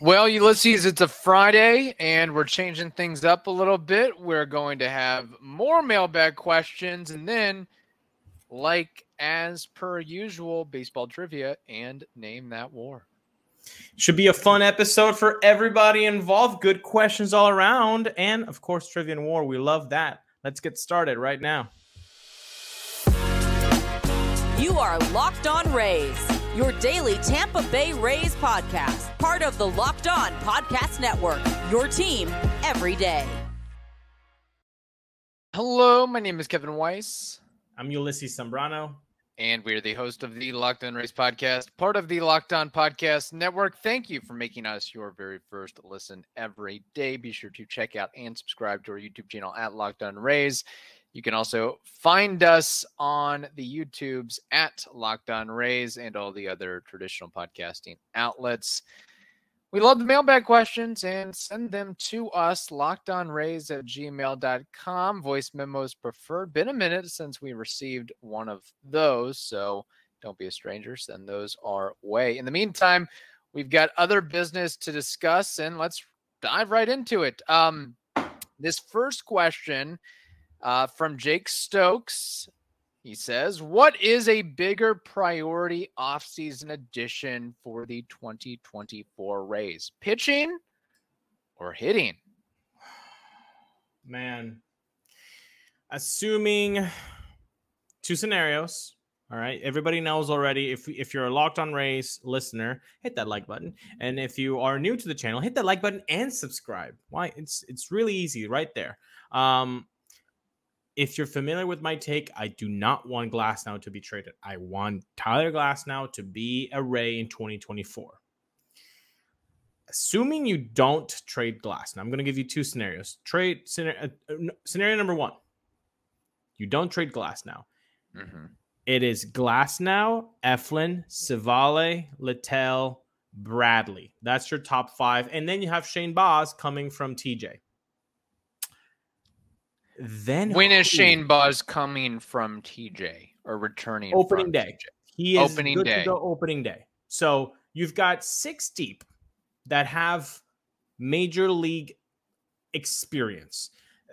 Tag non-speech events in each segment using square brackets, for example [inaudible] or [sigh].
Well, Ulises, it's a Friday and we're changing things up a little bit. We're going to have more mailbag questions and then, like as per usual, baseball trivia and name that war. Should be a fun episode for everybody involved. Good questions all around. And of course, Trivia and War. We love that. Let's get started right now. You are Locked On Rays your daily Tampa Bay Rays podcast, part of the Locked On Podcast Network. Your team every day. Hello, my name is Kevin Weiss. I'm Ulises Sambrano. And we're the host of the Locked On Rays podcast, part of the Locked On Podcast Network. Thank you for making us your very first listen every day. Be sure to check out and subscribe to our YouTube channel at Locked On Rays. You can also find us on the YouTubes at Locked On Rays and all the other traditional podcasting outlets. We love the mailbag questions and send them to us, lockedonrays at gmail.com. Voice memos preferred. Been a minute since we received one of those, so don't be a stranger. Send those our way. In the meantime, we've got other business to discuss, and let's dive right into it. Um, this first question uh, from Jake Stokes. He says, What is a bigger priority offseason addition for the 2024 Rays? Pitching or hitting? Man, assuming two scenarios. All right. Everybody knows already. If if you're a locked on Rays listener, hit that like button. And if you are new to the channel, hit that like button and subscribe. Why? It's it's really easy right there. Um, if you're familiar with my take, I do not want Glasnow to be traded. I want Tyler Glasnow to be a Ray in 2024. Assuming you don't trade Glass, now I'm going to give you two scenarios. Trade scenario, uh, scenario number one: you don't trade Glasnow. Mm-hmm. It is Glasnow, Eflin, Civale, Littell, Bradley. That's your top five, and then you have Shane Baz coming from TJ. Then when is Shane Baz coming from TJ or returning? Opening day. TJ? He is opening day. to go opening day. So you've got six deep that have major league experience.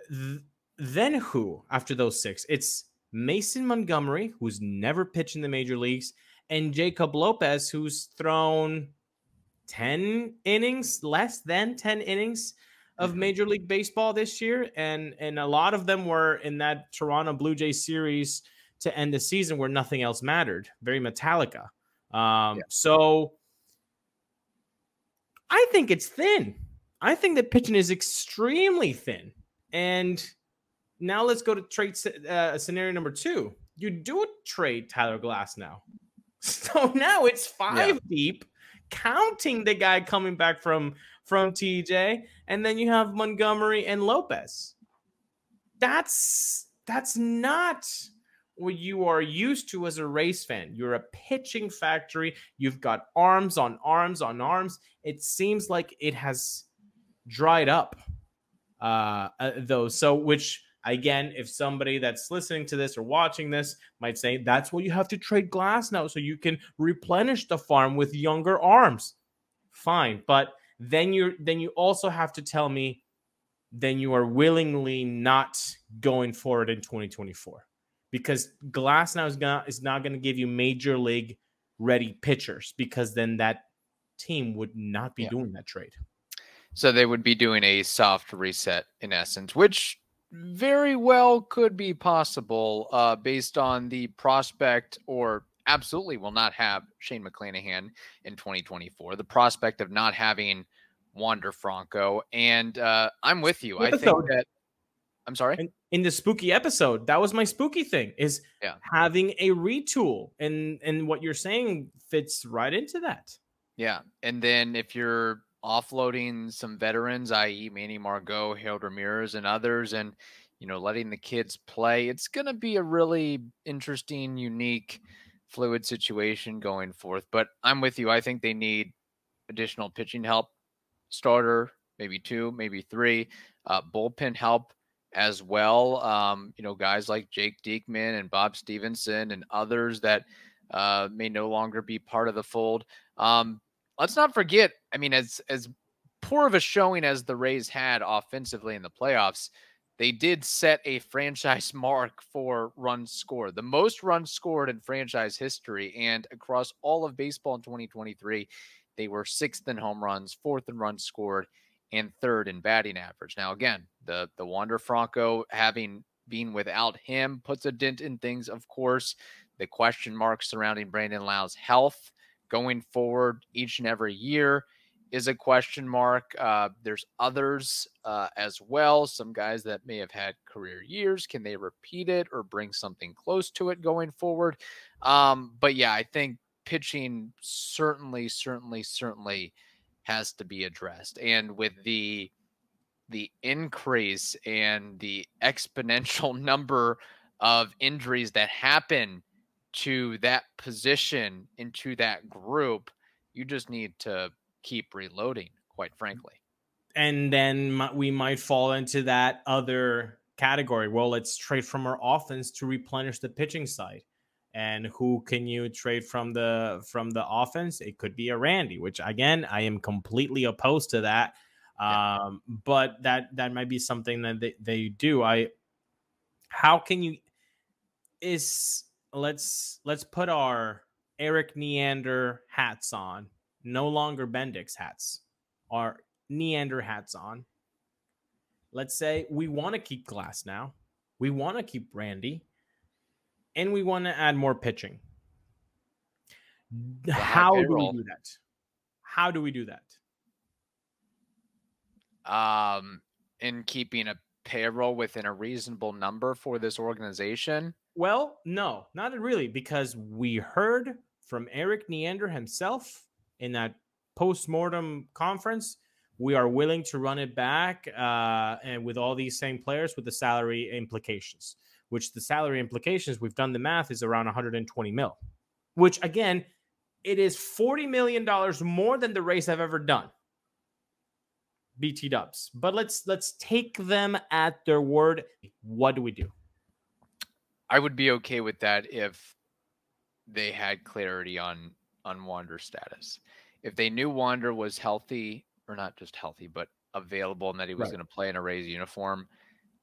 Th- then who after those six? It's Mason Montgomery, who's never pitched in the major leagues, and Jacob Lopez, who's thrown 10 innings, less than 10 innings of mm-hmm. Major League Baseball this year, and and a lot of them were in that Toronto Blue Jays series to end the season where nothing else mattered. Very Metallica. Um, yeah. So I think it's thin. I think that pitching is extremely thin. And now let's go to trade uh, scenario number two. You do trade Tyler Glasnow. [laughs] So now it's five yeah. deep, counting the guy coming back from from TJ, and then you have Montgomery and Lopez. That's that's not what you are used to as a Rays fan. You're a pitching factory. You've got arms on arms on arms. It seems like it has dried up uh, uh those. So which again, if somebody that's listening to this or watching this might say that's what you have to trade Glasnow so you can replenish the farm with younger arms. Fine, but then you're then you also have to tell me then you are willingly not going forward in 2024 because Glasnow is gonna is not going to give you major league ready pitchers because then that team would not be yeah. doing that trade. So they would be doing a soft reset in essence, which very well could be possible uh, based on the prospect or absolutely will not have Shane McClanahan in 2024. The prospect of not having Wander Franco, and uh, I'm with you. I think that. I'm sorry. In, in, the spooky episode, that was my spooky thing is yeah. having a retool, and and what you're saying fits right into that. Yeah, and then if you're offloading some veterans, i.e., Manny Margot, Harold Ramirez, and others, and you know letting the kids play, it's going to be a really interesting, unique fluid situation going forth. But I'm with you. I think they need additional pitching help, starter, maybe two, maybe three, uh, bullpen help as well. Um, you know, guys like Jake Diekman and Bob Stephenson and others that uh, may no longer be part of the fold. Um, let's not forget, I mean, as as poor of a showing as the Rays had offensively in the playoffs, they did set a franchise [laughs] mark for runs scored, the most runs scored in franchise history. And across all of baseball in 2023, they were sixth in home runs, fourth in runs scored, and third in batting average. Now, again, the the Wander Franco having being without him puts a dent in things, of course. The question marks surrounding Brandon Lowe's health going forward each and every year is a question mark. Uh, there's others uh, as well. Some guys that may have had career years. Can they repeat it or bring something close to it going forward? Um, but yeah, I think pitching certainly, certainly, certainly has to be addressed. And with the the increase and the exponential [laughs] number of injuries that happen to that position into that group, you just need to keep reloading, quite frankly. And then we might fall into that other category. Well, let's trade from our offense to replenish the pitching side. And who can you trade from the from the offense? It could be a Randy, which again I am completely opposed to that. Yeah. Um, but that that might be something that they, they do. I how can you is let's let's put our Eric Neander hats on no longer Bendix hats, are Neander hats on. Let's say we want to keep Glasnow. we want to keep Randy, and we want to add more pitching. How do we do that? How do we do that? Um, in keeping a payroll within a reasonable number for this organization? Well, no, not really, because we heard from Eric Neander himself in that post-mortem conference we are willing to run it back uh, and with all these same players with the salary implications which the salary implications we've done the math is around 120 mil which again it is 40 million dollars more than the Rays i've ever done. Bt dubs. But let's let's take them at their word. What do we do? I would be okay with that if they had clarity on on Wander status. If they knew Wander was healthy, or not just healthy, but available and that he was right. going to play in a Rays uniform,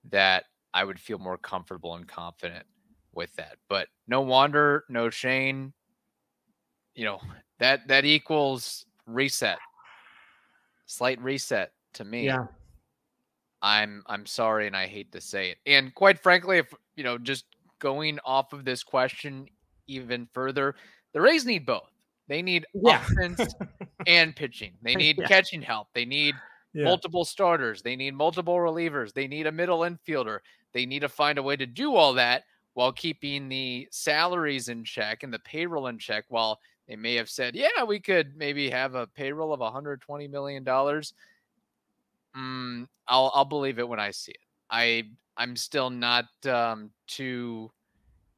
that I would feel more comfortable and confident with that. But no Wander, no Shane. You know that that equals reset, slight reset to me. Yeah. I'm I'm sorry and I hate to say it. And quite frankly, if you know, just going off of this question even further, the Rays need both. They need yeah. offense [laughs] and pitching. They need yeah. catching help. They need yeah. multiple starters. They need multiple relievers. They need a middle infielder. They need to find a way to do all that while keeping the salaries in check and the payroll in check. While they may have said, "Yeah, we could maybe have a payroll of 120 million dollars." Mm, I'll I'll believe it when I see it. I I'm still not um, too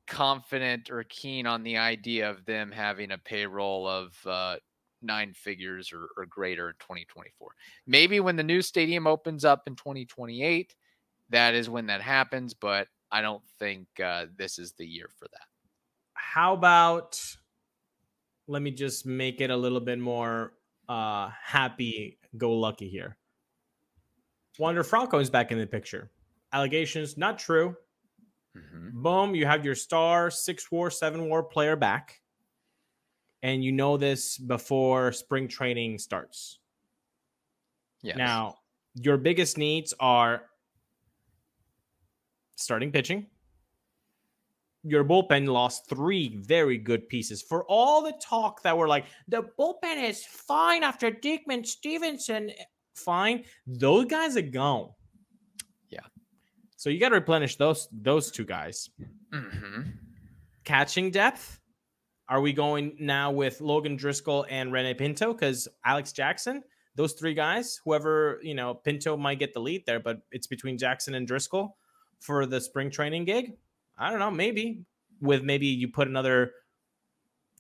confident or keen on the idea of them having a payroll of uh, nine figures or, or, greater in 2024. Maybe when the new stadium opens up in 2028, that is when that happens. But I don't think uh, this is the year for that. How about let me just make it a little bit more uh, happy go lucky here. Wander Franco is back in the picture. Allegations not true. Mm-hmm. Boom, you have your star six war, seven war player back. And you know this before spring training starts. Yes. Now, your biggest needs are starting pitching. Your bullpen lost three very good pieces. For all the talk that were like, the bullpen is fine after Diekman Stephenson, fine. Those guys are gone. So you got to replenish those those two guys. Mm-hmm. Catching depth. Are we going now with Logan Driscoll and Rene Pinto? Because Alex Jackson, those three guys, whoever you know, Pinto might get the lead there, but it's between Jackson and Driscoll for the spring training gig. I don't know, maybe with maybe you put another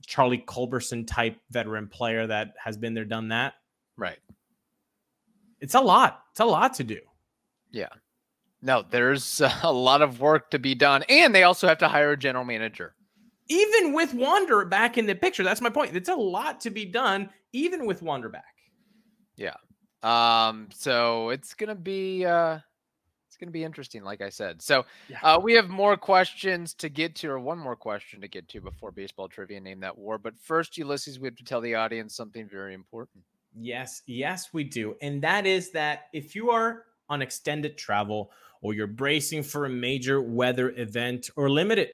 Charlie Culberson type veteran player that has been there, done that. Right. It's a lot. It's a lot to do. Yeah. No, there's [laughs] a lot of work to be done, and they also have to hire a general manager. Even with Wander back in the picture, that's my point. It's a lot to be done, even with Wander back. Yeah. Um, so it's gonna be uh it's gonna be interesting, like I said. So Yeah. uh we have more questions to get to, or one more question to get to before baseball trivia name that war. But first, Ulises, we have to tell the audience something very important. Yes, yes, we do. And that is that if you are on extended travel or you're bracing for a major weather event or limited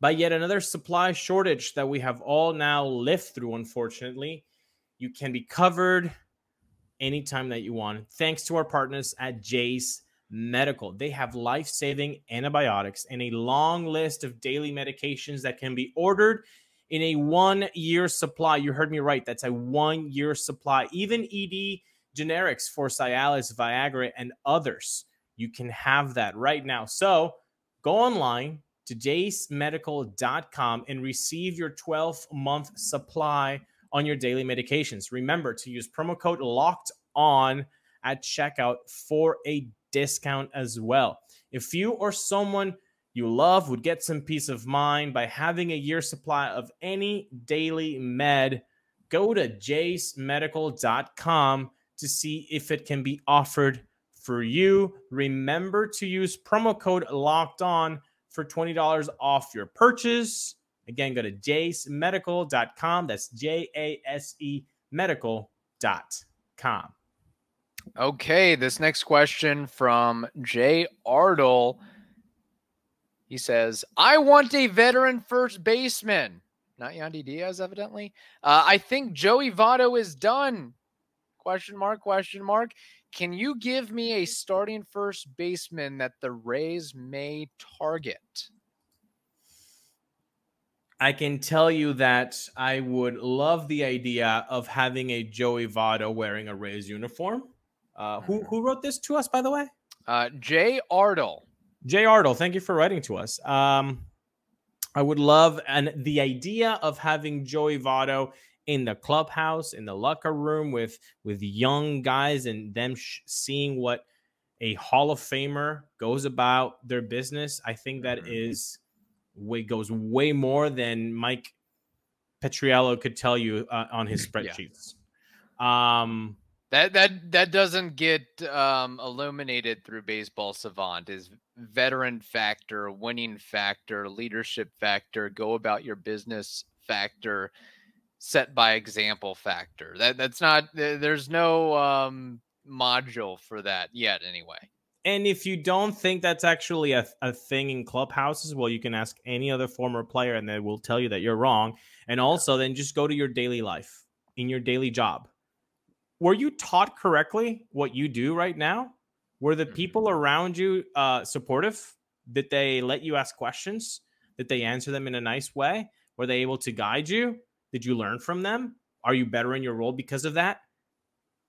by yet another supply shortage that we have all now lived through, unfortunately, you can be covered anytime that you want. Thanks to our partners at Jase Medical. They have life saving antibiotics and a long list of daily medications that can be ordered in a one year supply. You heard me right. That's a one year supply. Even ED generics for Cialis, Viagra, and others. You can have that right now. So go online to jasemedical.com and receive your 12 month supply on your daily medications. Remember to use promo code locked on at checkout for a discount as well. If you or someone you love would get some peace of mind by having a year supply of any daily med, go to jasemedical.com to see if it can be offered for you. Remember to use promo code locked on for $20 off your purchase. Again, go to jasemedical.com. That's J A S E medical.com. Okay, this next question from Jay Ardle. He says, I want a veteran first baseman. Not Yandy Diaz, evidently. Uh, I think Joey Votto is done. Question mark, question mark. Can you give me a starting first baseman that the Rays may target? I can tell you that I would love the idea of having a Joey Votto wearing a Rays uniform. Uh, who who wrote this to us, by the way? Uh, Jay Ardle. Jay Ardle, thank you for writing to us. Um, I would love and the idea of having Joey Votto in the clubhouse, in the locker room with with young guys, and them sh- seeing what a Hall of Famer goes about their business. I think that Mhm. is way goes way more than Mike Petriello could tell you uh, on his [laughs] Yeah. spreadsheets. Um, That that that doesn't get um, illuminated through Baseball Savant. Is veteran factor, winning factor, leadership factor, go about your business factor, set by example factor. That that's not. There's no um, module for that yet. Anyway. And if you don't think that's actually a, a thing in clubhouses, well, you can ask any other former player and they will tell you that you're wrong. And also, then just go to your daily life, in your daily job. Were you taught correctly what you do right now? Were the Mhm. people around you uh, supportive? Did they let you ask questions? Did they answer them in a nice way? Were they able to guide you? Did you learn from them? Are you better in your role because of that?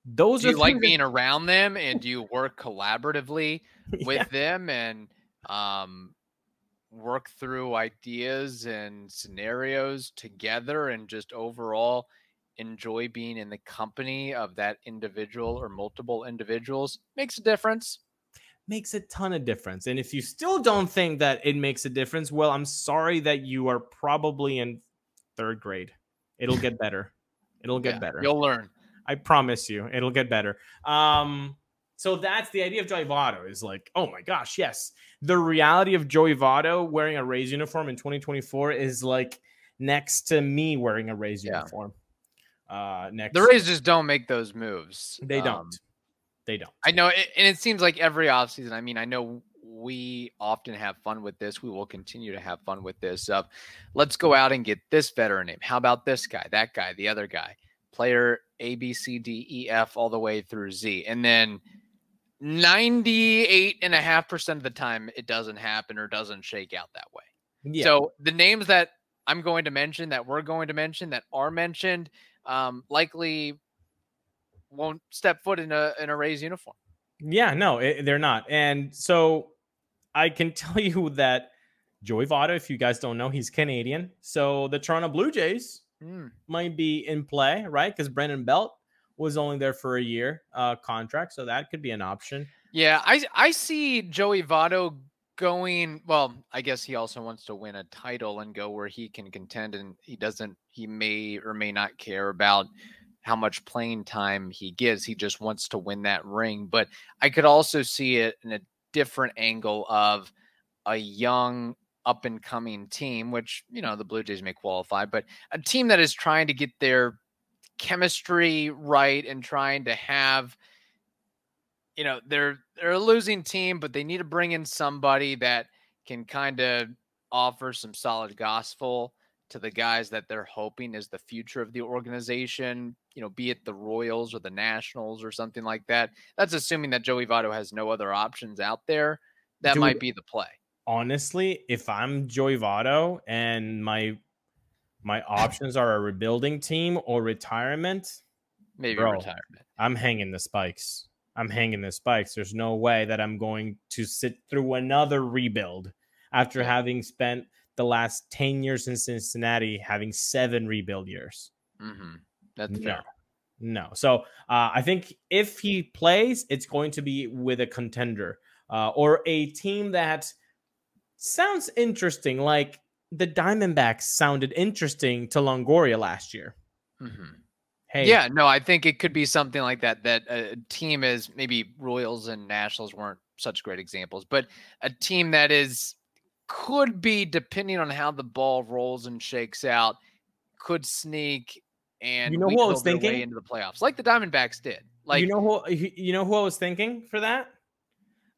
Those Do are you like that- being around them, and do you work collaboratively [laughs] with Yeah. them and um, work through ideas and scenarios together and just overall enjoy being in the company of that individual or multiple individuals makes a difference. makes a ton of difference. And if you still don't think that it makes a difference, well, I'm sorry that you are probably in third grade. It'll get better. It'll get Yeah, better. You'll learn. I promise you, it'll get better. Um, so that's the idea of Joey Votto is like, oh my gosh, yes. The reality of Joey Votto wearing a Rays uniform in 2024 is like next to me wearing a Rays Yeah. uniform. Uh, next, The Rays just don't make those moves. they Um, don't. they don't. I know, it, and it seems like every offseason. I mean, I know we often have fun with this. We will continue to have fun with this. Of let's go out and get this veteran name. How about this guy, that guy, the other guy, player A, B, C, D, E, F, all the way through Z, and then. 98 and a half percent of the time it doesn't happen or doesn't shake out that way. Yeah. So the names that I'm going to mention, that we're going to mention, that are mentioned, um, likely won't step foot in a in a Rays uniform. Yeah, no, it, they're not. And so I can [laughs] tell you that Joey Votto, if you guys don't know, he's Canadian. So the Toronto Blue Jays Hmm. might be in play, right? Because Brandon Belt was only there for a year uh, contract, so that could be an option. Yeah, I I see Joey Votto going. Well, I guess he also wants to win a title and go where he can contend, and he doesn't. He may or may not care about how much playing time he gives. He just wants to win that ring. But I could also see it in a different angle of a young up and coming team, which, you know, the Blue Jays may qualify, but a team that is trying to get their chemistry right and trying to have you know they're they're a losing team but they need to bring in somebody that can kind of offer some solid gospel to the guys that they're hoping is the future of the organization, you know, be it the Royals or the Nationals or something like that. That's assuming that Joey Votto has no other options out there. That Dude, might be the play. Honestly, if I'm Joey Votto and my my options are a rebuilding team or retirement, maybe bro, retirement. I'm hanging the spikes. I'm hanging the spikes. There's no way that I'm going to sit through another rebuild after having spent the last 10 years in Cincinnati having seven rebuild years. Mm-hmm. That's no. fair. No. So uh, I think if he plays, it's going to be with a contender uh, or a team that sounds interesting. Like the Diamondbacks sounded interesting to Longoria last year. Mm-hmm. Hey, yeah, no, I think it could be something like that. That a team is maybe Royals and Nationals weren't such great examples, but a team that is could be depending on how the ball rolls and shakes out, could sneak and you know who I was thinking into the playoffs, like the Diamondbacks did. Like you know who you know who I was thinking for that,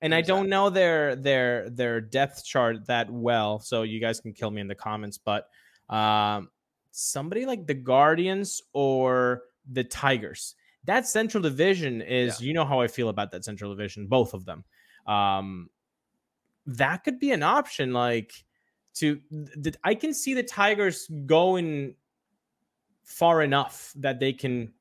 and I don't that? know their their their depth chart that well, so you guys can kill me in the comments. But um, somebody like the Guardians or the Tigers. That Central Division is, yeah. you know how I feel about that Central Division, both of them. Um, that could be an option. Like to, I can see the Tigers going far enough that they can,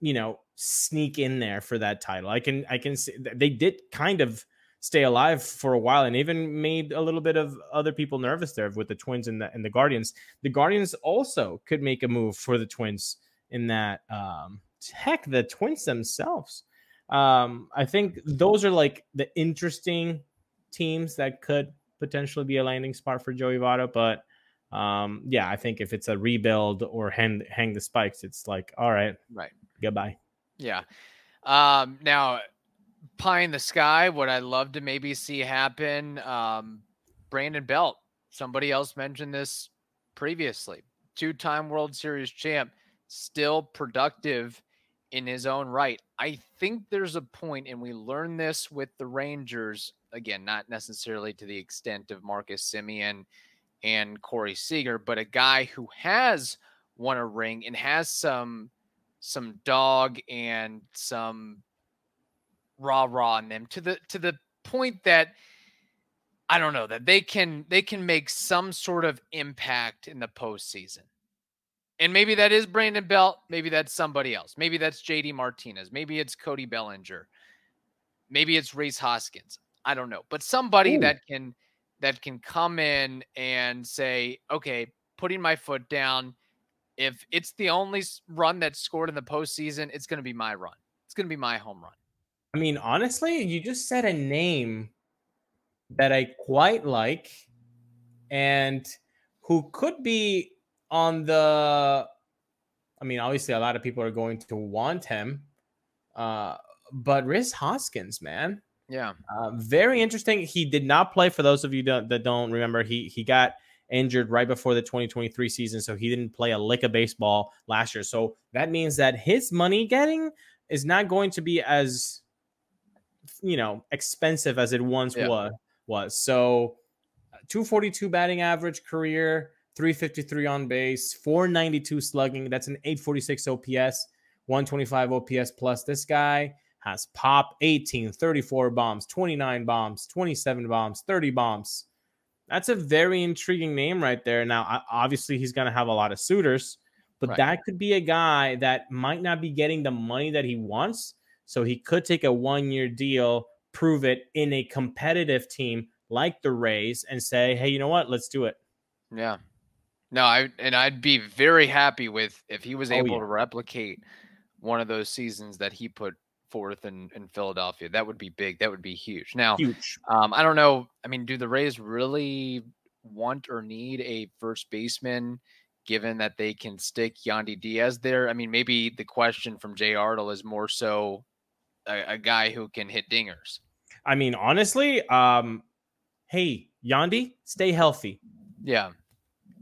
you know, sneak in there for that title. I can, I can see they did kind of stay alive for a while and even made a little bit of other people nervous there with the Twins and the and the Guardians. The Guardians also could make a move for the Twins in that. Um, heck, the Twins themselves. Um, I think those are like the interesting teams that could potentially be a landing spot for Joey Votto. But um, yeah, I think if it's a rebuild or hang hang the spikes, it's like all right, right, goodbye. Yeah. Um, now, pie in the sky. What I love to maybe see happen. Um, Brandon Belt. Somebody else mentioned this previously. Two-time World Series champ, still productive in his own right. I think there's a point, and we learned this with the Rangers again, not necessarily to the extent of Marcus Semien and Corey Seager, but a guy who has won a ring and has some some dog and some rah rah in them to the to the point that I don't know that they can they can make some sort of impact in the postseason. And maybe that is Brandon Belt. Maybe that's somebody else. Maybe that's JD Martinez. Maybe it's Cody Bellinger. Maybe it's Rhys Hoskins. I don't know, but somebody Ooh. that can that can come in and say, okay, putting my foot down. If it's the only run that's scored in the postseason, it's going to be my run. It's going to be my home run. I mean, honestly, you just said a name that I quite like and who could be on the I mean, obviously a lot of people are going to want him. Uh but Rhys Hoskins, man. Yeah. Uh, very interesting. He did not play for those of you that, that don't remember. He he got injured right before the 2023 season, so he didn't play a lick of baseball last year. So that means that his money getting is not going to be as you know expensive as it once yeah. was was. So 242 batting average career, 353 on base, 492 slugging. That's an 846 OPS, 125 OPS plus. This guy has pop 18, 34 bombs, 29 bombs, 27 bombs, 30 bombs. That's a very intriguing name right there. Now, obviously, he's going to have a lot of suitors, but right. that could be a guy that might not be getting the money that he wants. So he could take a one year deal, prove it in a competitive team like the Rays, and say, hey, you know what? Let's do it. Yeah. No, I and I'd be very happy with if he was oh, able oh, yeah. to replicate one of those seasons that he put fourth in, in Philadelphia. That would be big. That would be huge. Now, huge. Um, I don't know. I mean, do the Rays really want or need a first baseman given that they can stick Yandy Diaz there. I mean, maybe the question from Jay Ardle is more so a, a guy who can hit dingers. I mean, honestly, um, hey, Yandy, stay healthy. Yeah.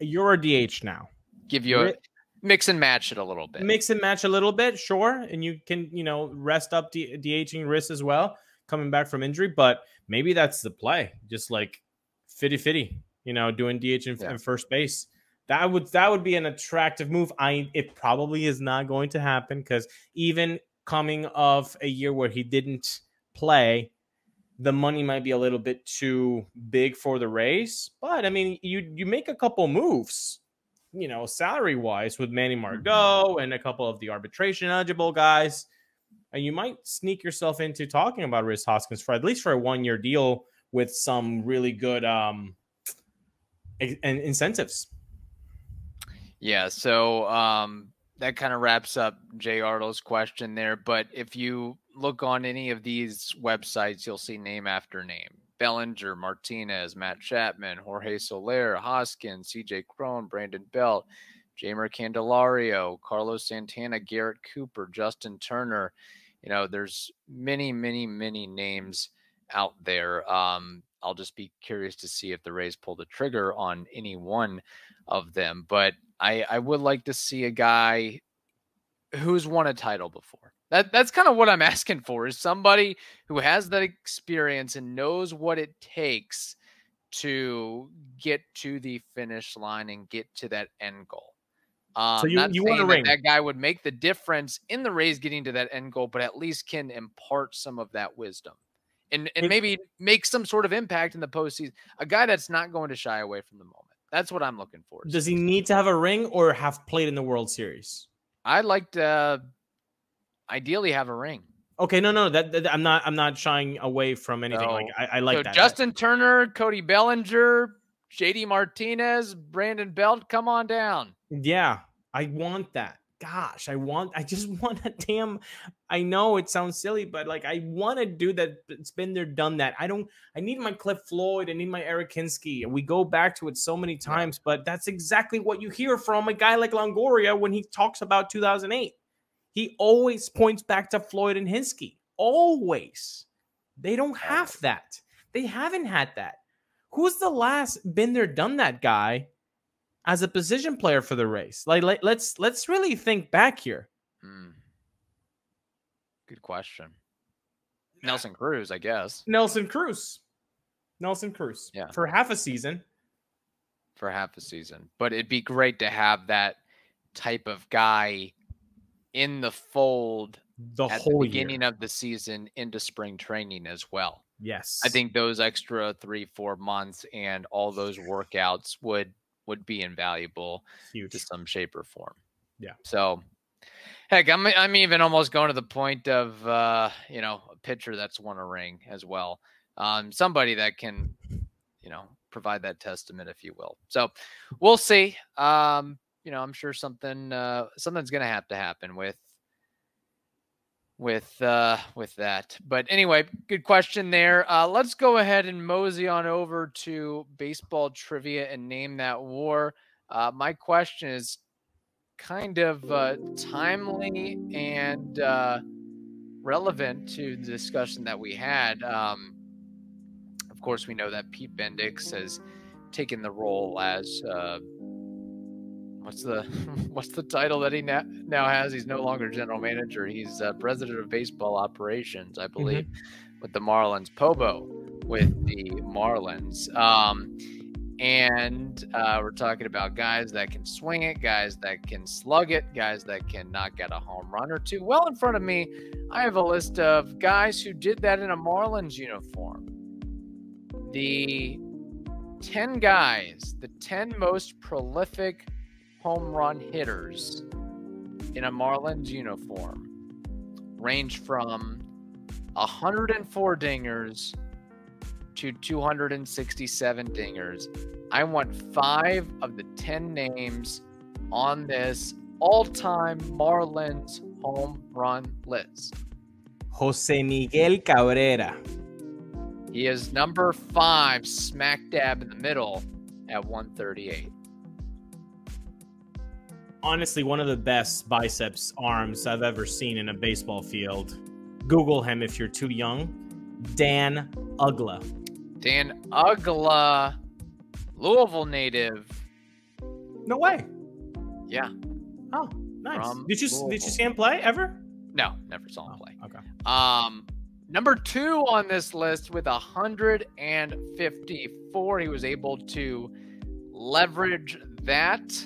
You're a DH now. Give you a mix and match it a little bit. Mix and match a little bit, sure. And you can, you know, rest up D- DHing wrist as well, coming back from injury. But maybe that's the play. Just like fitty fitty, you know, doing DH and, Yeah. and first base. That would that would be an attractive move. I it probably is not going to happen because even coming of a year where he didn't play, the money might be a little bit too big for the Rays. But I mean, you you make a couple moves, you know, salary wise with Manny Margot and a couple of the arbitration eligible guys, and you might sneak yourself into talking about Rhys Hoskins for at least for a one year deal with some really good um and incentives. Yeah, so um, that kind of wraps up Jay Ardle's question there. But if you look on any of these websites, you'll see name after name. Bellinger, Martinez, Matt Chapman, Jorge Soler, Hoskins, CJ Cron, Brandon Belt, Jeimer Candelario, Carlos Santana, Garrett Cooper, Justin Turner. You know, there's many, many, many names out there. Um, I'll just be curious to see if the Rays pull the trigger on any one of them. But I, I would like to see a guy who's won a title before. That that's kind of what I'm [laughs] asking for is somebody who has that experience and knows what it takes to get to the finish line and get to that end goal. Um, So you- you want a that ring. That guy would make the difference in the Rays getting to that end goal, but at least can impart some of that wisdom. And, and maybe make some sort of impact in the postseason. A guy that's not going to shy away from the moment. That's what I'm looking for. Does he need to have a ring or have played in the World Series? I'd like to uh, ideally have a ring. Okay, no, no, that, that- I'm not. I'm not shying away from anything. Like I, I like so that. Justin Turner, Cody Bellinger, JD Martinez, Brandon Belt, come on down. Yeah, I want that. Gosh, I want. I just [laughs] want a damn. I know it sounds silly, but like I want to do that. It's been there, done that. I don't. I need my Cliff Floyd. I need my Eric Hinske. We go back to it so many times, but that's exactly what you hear from a guy like Longoria when he talks about 2008. He always points back to Floyd and Hinske. Always. They don't have that. They haven't had that. Who's the last been there, done that guy as a position player for the Rays? Like, let, let's let's really think back here. Hmm. Good question. Nelson Cruz, I guess, Nelson Cruz. Nelson Cruz. Yeah. For half a season. for half a season. But it'd be great to have that type of guy in the fold The at the whole beginning year. of the season into spring training as well. yes. I think those extra three, four months and all those workouts would would be invaluable huge. to some shape or form. Yeah. So heck, I'm I'm even almost going to the point of uh, you know, a pitcher that's won a ring as well. Um, somebody that can, you know, provide that testament, if you will. So we'll see. Um, you know, I'm sure something uh something's gonna have to happen with with uh with that. But anyway good question there. Uh let's go ahead and mosey on over to baseball trivia and name that war. Uh my question is kind of uh timely and uh relevant to the discussion that we had. Um of course we know that pete bendix has taken the role as uh what's the [laughs] what's the title that he now, now has? He's no longer general manager. He's uh, president of baseball operations i believe with the marlins pobo with the marlins. Um and uh, we're talking about guys that can swing it guys that can slug it guys that can knock out a home run or two. Well in front of me i have a list of guys who did that in a marlins uniform. The 10 guys the 10 most prolific home run hitters in a Marlins uniform range from 104 dingers to 267 dingers. I want five of the 10 names on this all time Marlins home run list. Jose Miguel Cabrera. He is number five, smack dab in the middle at 138. Honestly one of the best biceps arms I've ever seen in a baseball field. Google him if you're too young. Dan Uggla. Dan Uggla, Louisville native. No way. Yeah. Oh, nice. From Did you did you see him play ever? No, never saw him play. Okay. Um, number two on this list with 154, he was able to leverage that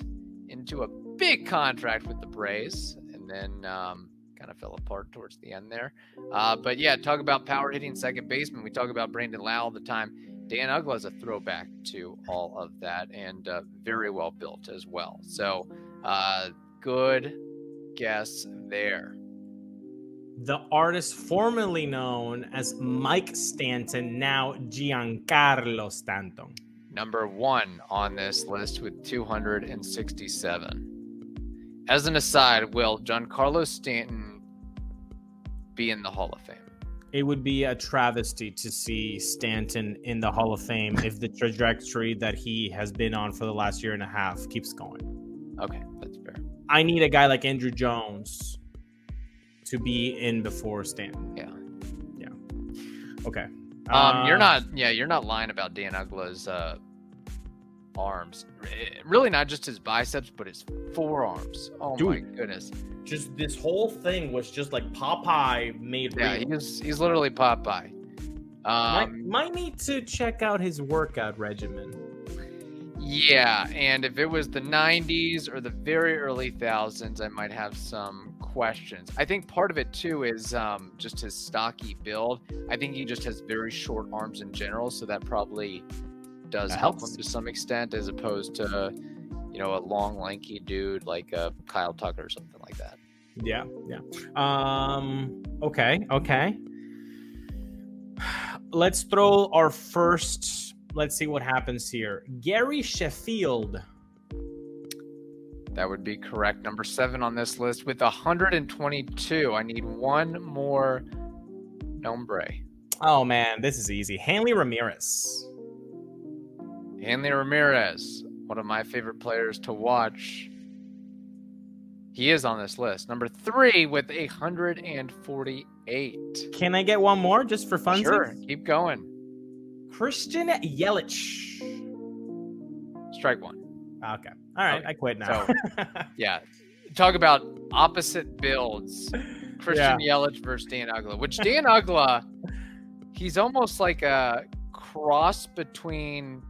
into a big contract with the Braves, and then um, kind of fell apart towards the end there. Uh, but yeah, talk about power hitting second baseman. We talk about Brandon Lowe all the time. Dan Uggla is a throwback to all of that, and uh, very well built as well. So, uh, good guess there. The artist formerly known as Mike Stanton, now Giancarlo Stanton. number one on this list with 267. As an aside, will Giancarlo Stanton be in the Hall of Fame? It would be a travesty to see Stanton in the Hall of Fame if the trajectory that he has been on for the last year and a half keeps going. Okay, that's fair. I need a guy like Andruw Jones to be in before Stanton. Yeah. Yeah. Okay. Um, you're Uh, not. Yeah, you're not lying about Dan Uggla's uh, arms. Really, not just his biceps, but his forearms. Oh my goodness. just this whole thing was just like Popeye made Yeah, real. he's he's literally Popeye. might, Um, might need to check out his workout regimen. Yeah, and if it was the 90s or the very early thousands, I might have some questions. I think part of it too is um, just his stocky build. I think he just has very short arms in general, so that probably does That help helps. him to some extent, as opposed to, you know, a long, lanky dude like uh, Kyle Tucker or something like that. Yeah, yeah. Um. Okay. Okay. Let's throw our first. Let's see what happens here. Gary Sheffield. That would be correct. Number seven on this list with 122. I need one more nombre. Oh man, this is easy. Hanley Ramirez. Hanley Ramirez, one of my favorite players to watch. He is on this list. Number three with 148. Can I get one more just for fun? Sure, keep going. Christian Yelich. Strike one. Okay. All right. Okay, I quit now. [laughs] Yeah. Talk about opposite builds. Christian Yelich versus Dan Uggla, which Dan Uggla, he's almost like a cross between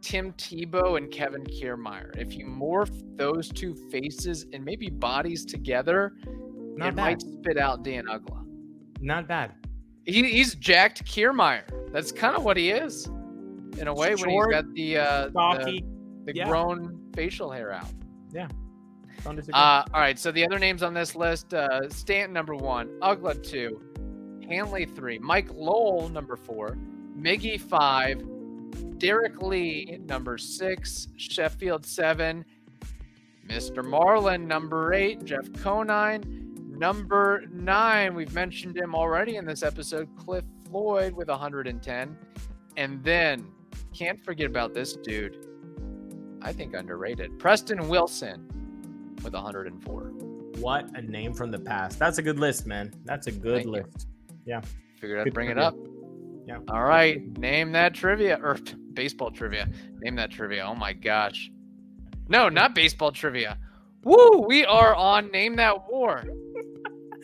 Tim Tebow and Kevin Kiermaier. If you morph those two faces and maybe bodies together, Not it bad. might spit out Dan Uggla. Not bad. He, he's jacked Kiermaier. That's kind of what he is, in a way, when he's Short, got the uh, the, Stocky. the yeah. grown facial hair out. Don't disagree. Uh, all right, so the other names on this list: uh, Stanton number one, Uggla two, Hanley three, Mike Lowell number four, Miggy five, Derrek Lee number six, Sheffield seven, Mr. Marlin number eight, Jeff Conine number nine. We've mentioned him already in this episode. Cliff Floyd with 110, and then can't forget about this dude. I think underrated. Preston Wilson with 104. what a name from the past. That's a good list, man. That's a good Thank you. list. Figured I'd Good bring it up. Yeah. All right. Name that trivia or [laughs] baseball trivia. Name that trivia. Oh my gosh. No, not baseball trivia. Woo! We are on Name That War. [laughs]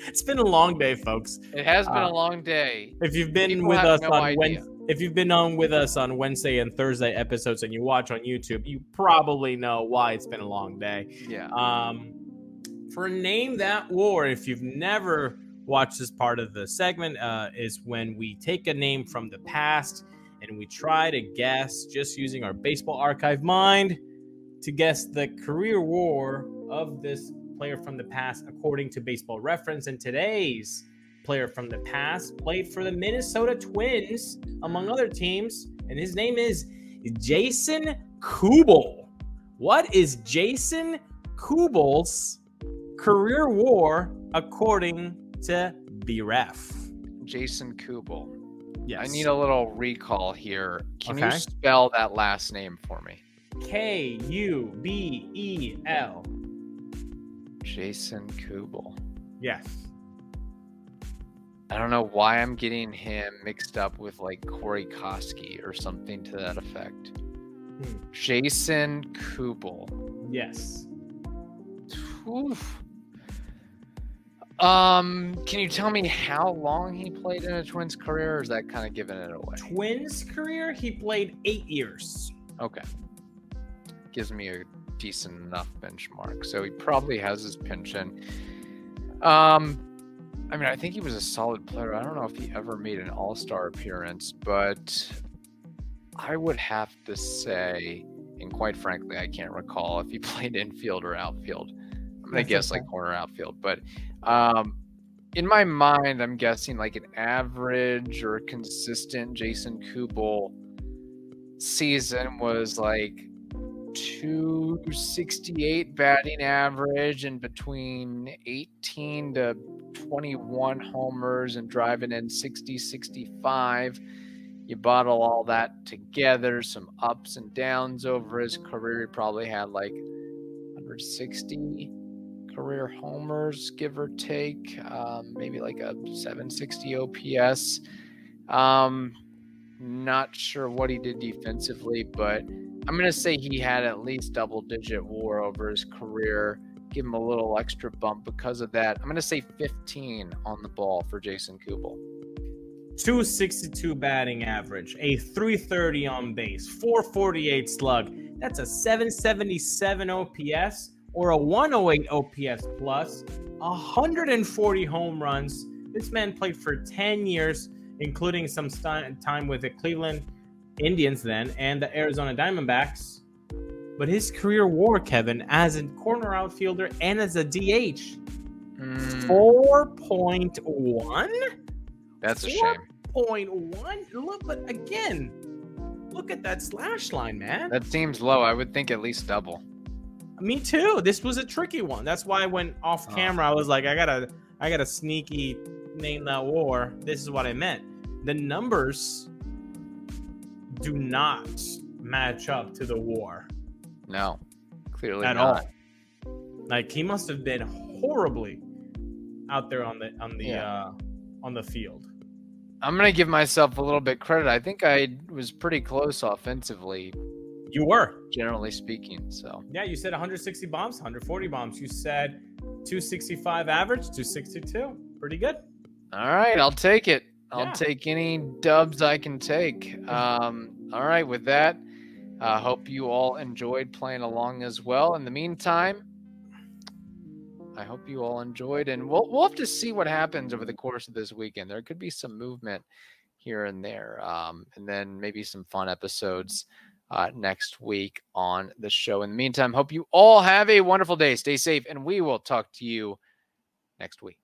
It's been a long day, folks. It has been Uh, a long day. If you've been People with us no on idea. Wednesday, if you've been on with us on Wednesday and Thursday episodes and you watch on YouTube, you probably know why it's been a long day. Yeah. Um, for name that war, if you've never watched this part of the segment, uh, is when we take a name from the past and we try to guess, just using our baseball archive mind, to guess the career war of this player from the past according to Baseball Reference. And today's player from the past played for the Minnesota Twins, among other teams, and his name is Jason Kubel. What is Jason Kubel's career war according to BREF? Jason Kubel. Yes. I need a little recall here. Can you spell that last name for me? K U B E L. Jason Kubel. Yes. I don't know why I'm getting him mixed up with like Corey Koskie or something to that effect. Hmm. Jason Kubel. Yes. Oof. Um, can you tell me how long he played in a Twins career, or is that kind of giving it away? Twins career, he played eight years. Okay. Gives me a decent enough benchmark. So he probably has his pension. Um, I mean, I think he was a solid player. I don't know if he ever made an All Star appearance, but I would have to say, and quite frankly, I can't recall if he [laughs] played infield or outfield. That's guess like corner outfield, but um, in my mind, I'm guessing like an average or consistent Jason Kubel season was like 268 batting average and between 18 to 21 homers and driving in 60 65 you bottle all that together some ups and downs over his career. He probably had like 160 career homers give or take um, maybe like a 760 ops um, not sure what he did defensively but I'm going to say he had at least double digit war over his career. Give him a little extra bump because of that. I'm going to say 15 on the ball for Jason Kubel. 262 batting average, a 330 on base, 448 slug. That's a 777 OPS or a 108 OPS plus, 140 home runs. This man played for 10 years, including some sti- time with the Cleveland Indians then and the Arizona Diamondbacks. But his career war, Kevin, as a corner outfielder and as a DH, Mm, 4.1? that's a four- shame. Point one. Look, but again, look at that slash line, man. That seems low. I would think at least double. Me too. This was a tricky one. That's why I went off Oh. camera. I was like, I gotta, I gotta sneaky name that war. This is what I meant. The numbers do not match up to the war No, clearly at not. all. Like he must have been horribly out there on the on the Yeah. uh on the field. I'm going to give myself a little bit credit. I think I was pretty close offensively, You were. generally speaking. So Yeah, you said 160 bombs, 140 bombs. You said 265 average, 262. Pretty good. All right, I'll take it. I'll Yeah. take any dubs I can take. [laughs] Um, all right, with that, I hope you all enjoyed playing along as well. In the meantime, I hope you all enjoyed, and we'll we'll have to see what happens over the course of this weekend. There could be some movement here and there, um, and then maybe some fun episodes uh, next week on the show. In the meantime, hope you all have a wonderful day. Stay safe, and we will talk to you next week.